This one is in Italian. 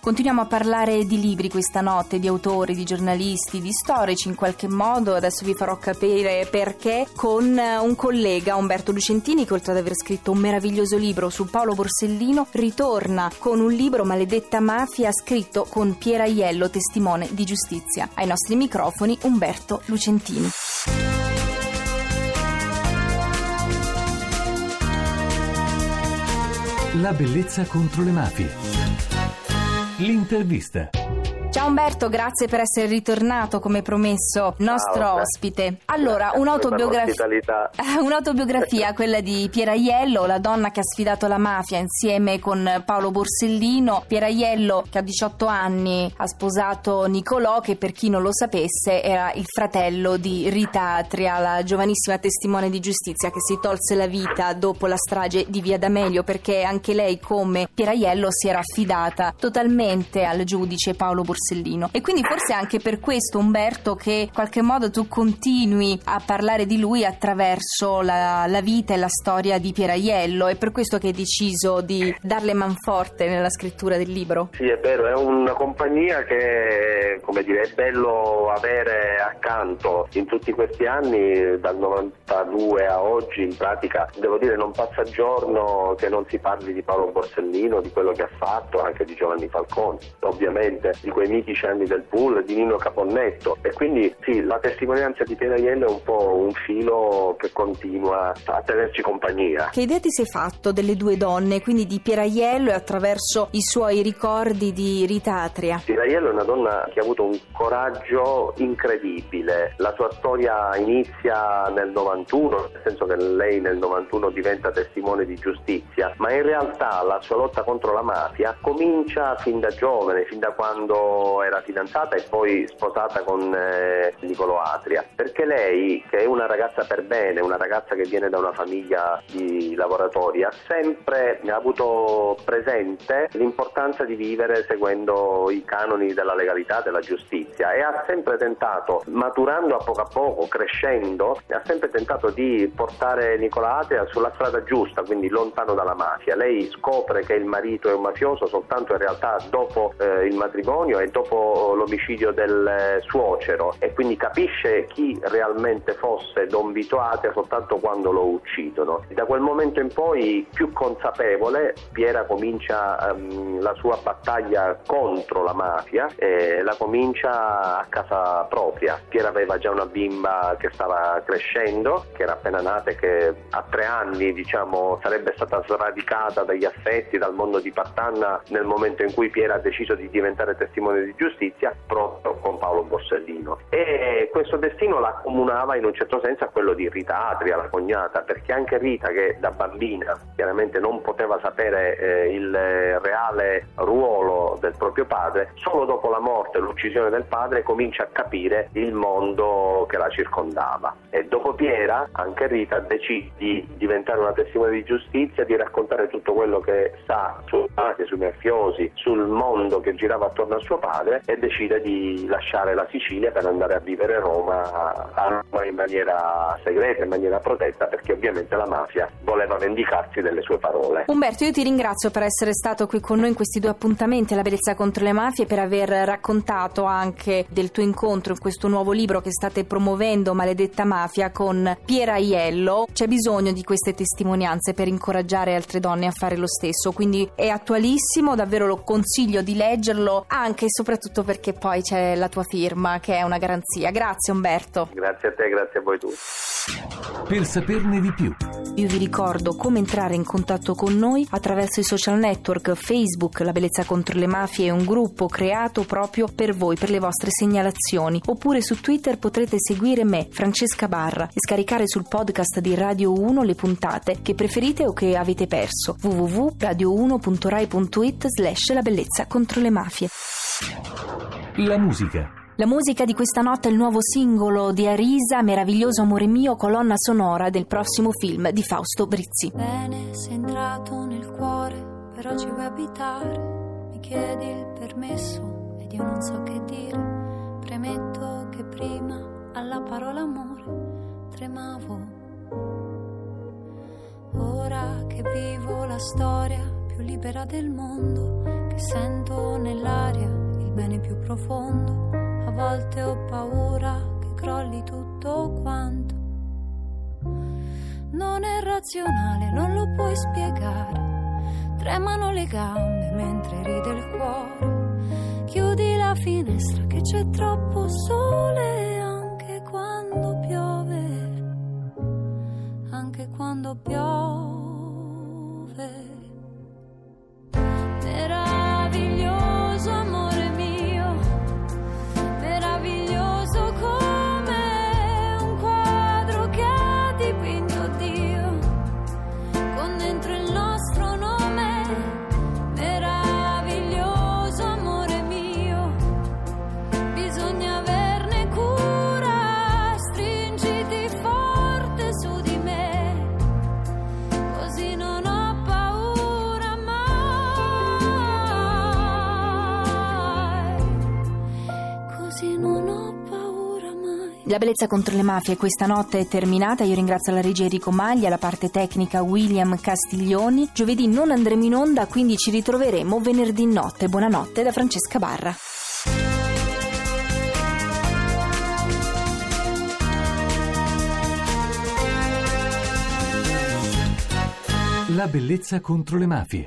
Continuiamo a parlare di libri questa notte, di autori, di giornalisti, di storici in qualche modo. Adesso vi farò capire perché con un collega, Umberto Lucentini, che oltre ad aver scritto un meraviglioso libro su Paolo Borsellino, ritorna con un libro Maledetta Mafia scritto con Piera Iello, testimone di giustizia. Ai nostri microfoni Umberto Lucentini. La bellezza contro le mafie. L'intervista. Ciao Umberto, grazie per essere ritornato come promesso, nostro Ciao, ospite. Allora, un'autobiografia, un'autobiografia, quella di Piera Iello, la donna che ha sfidato la mafia insieme con Paolo Borsellino. Piera Iello, che a 18 anni ha sposato Nicolò, che per chi non lo sapesse era il fratello di Rita Atria, la giovanissima testimone di giustizia che si tolse la vita dopo la strage di Via D'Amelio, perché anche lei, come Piera Iello, si era affidata totalmente al giudice Paolo Borsellino. E quindi forse anche per questo, Umberto, che in qualche modo tu continui a parlare di lui attraverso la, la vita e la storia di Pieraiello. È per questo che hai deciso di darle manforte nella scrittura del libro. Sì, è vero, è una compagnia che, come dire, è bello avere accanto in tutti questi anni, dal 92 a oggi, in pratica, devo dire, non passa giorno che non si parli di Paolo Borsellino, di quello che ha fatto, anche di Giovanni Falcone, ovviamente, di quei mitici anni del pool, di Nino Caponnetto. E quindi sì, la testimonianza di Pieraiello è un po' un filo che continua a tenerci compagnia. Che idea ti sei fatto delle due donne, quindi di Pieraiello e attraverso i suoi ricordi di Rita Atria? Piraiello è una donna che ha avuto un coraggio incredibile. La sua storia inizia nel 91, nel senso che lei nel 91 diventa testimone di giustizia, ma in realtà la sua lotta contro la mafia comincia fin da giovane, fin da quando era fidanzata e poi sposata con eh, Nicolo Atria. Perché lei, che è una ragazza per bene, una ragazza che viene da una famiglia di lavoratori, ha sempre avuto presente l'importanza di vivere seguendo i canoni della legalità, della giustizia e ha sempre tentato, maturando a poco a poco, crescendo, ha sempre tentato di portare Nicola Atria sulla strada giusta, quindi lontano dalla mafia. Lei scopre che il marito è un mafioso soltanto in realtà dopo eh, il matrimonio e dopo l'omicidio del suocero e quindi capisce chi realmente fosse Don Vito Atria soltanto quando lo uccidono. Da quel momento in poi, più consapevole, Piera comincia ehm, la sua battaglia contro la mafia e la comincia a casa propria. Piera aveva già una bimba che stava crescendo, che era appena nata e che a tre anni diciamo, sarebbe stata sradicata dagli affetti, dal mondo di Partanna nel momento in cui Piera ha deciso di diventare testimone di giustizia proprio con Paolo Borsellino. E questo destino la accomunava in un certo senso a quello di Rita Atria, la cognata, perché anche Rita che da bambina chiaramente non poteva sapere eh, il reale ruolo del proprio padre, solo dopo la morte e l'uccisione del padre comincia a capire il mondo che la circondava. E dopo Piera, anche Rita decide di diventare una testimone di giustizia, di raccontare tutto quello che sa sulle mafie, sui mafiosi, sul mondo che girava attorno a suo padre e decide di lasciare la Sicilia per andare a vivere a Roma, a Roma in maniera segreta, in maniera protetta, perché ovviamente la mafia voleva vendicarsi delle sue parole. Umberto, io ti ringrazio per essere stato qui con noi in questi due appuntamenti, La bellezza contro le mafie, per aver raccontato anche del tuo incontro in questo nuovo libro che state promuovendo, Maledetta Mafia, con Piera Iello. C'è bisogno di queste testimonianze per incoraggiare altre donne a fare lo stesso, quindi è attualissimo, davvero lo consiglio di leggerlo, anche e soprattutto perché poi c'è la tua firma, che è una garanzia. Grazie Umberto. Grazie a te, grazie a voi tutti. Per saperne di più. Io vi ricordo come entrare in contatto con noi attraverso i social network Facebook, La Bellezza contro le Mafie è un gruppo creato proprio per voi, per le vostre segnalazioni. Oppure su Twitter potrete seguire me, Francesca Barra, e scaricare sul podcast di Radio 1 le puntate che preferite o che avete perso. www.radio1.rai.it slash La Bellezza contro le Mafie. La musica. La musica di questa notte è il nuovo singolo di Arisa, Meraviglioso amore mio, colonna sonora del prossimo film di Fausto Brizzi. Bene, sei entrato nel cuore però ci vuoi abitare. Mi chiedi il permesso ed io non so che dire. Premetto che prima alla parola amore tremavo. Ora che vivo la storia più libera del mondo, che sento nell'aria bene più profondo, a volte ho paura che crolli tutto quanto. Non è razionale, non lo puoi spiegare. Tremano le gambe mentre ride il cuore. Chiudi la finestra che c'è troppo sole anche quando piove. Anche quando piove. Così non ho paura mai. La bellezza contro le mafie questa notte è terminata. Io ringrazio la regia Enrico Maglia, la parte tecnica William Castiglioni. Giovedì non andremo in onda, quindi ci ritroveremo venerdì notte. Buonanotte da Francesca Barra. La bellezza contro le mafie.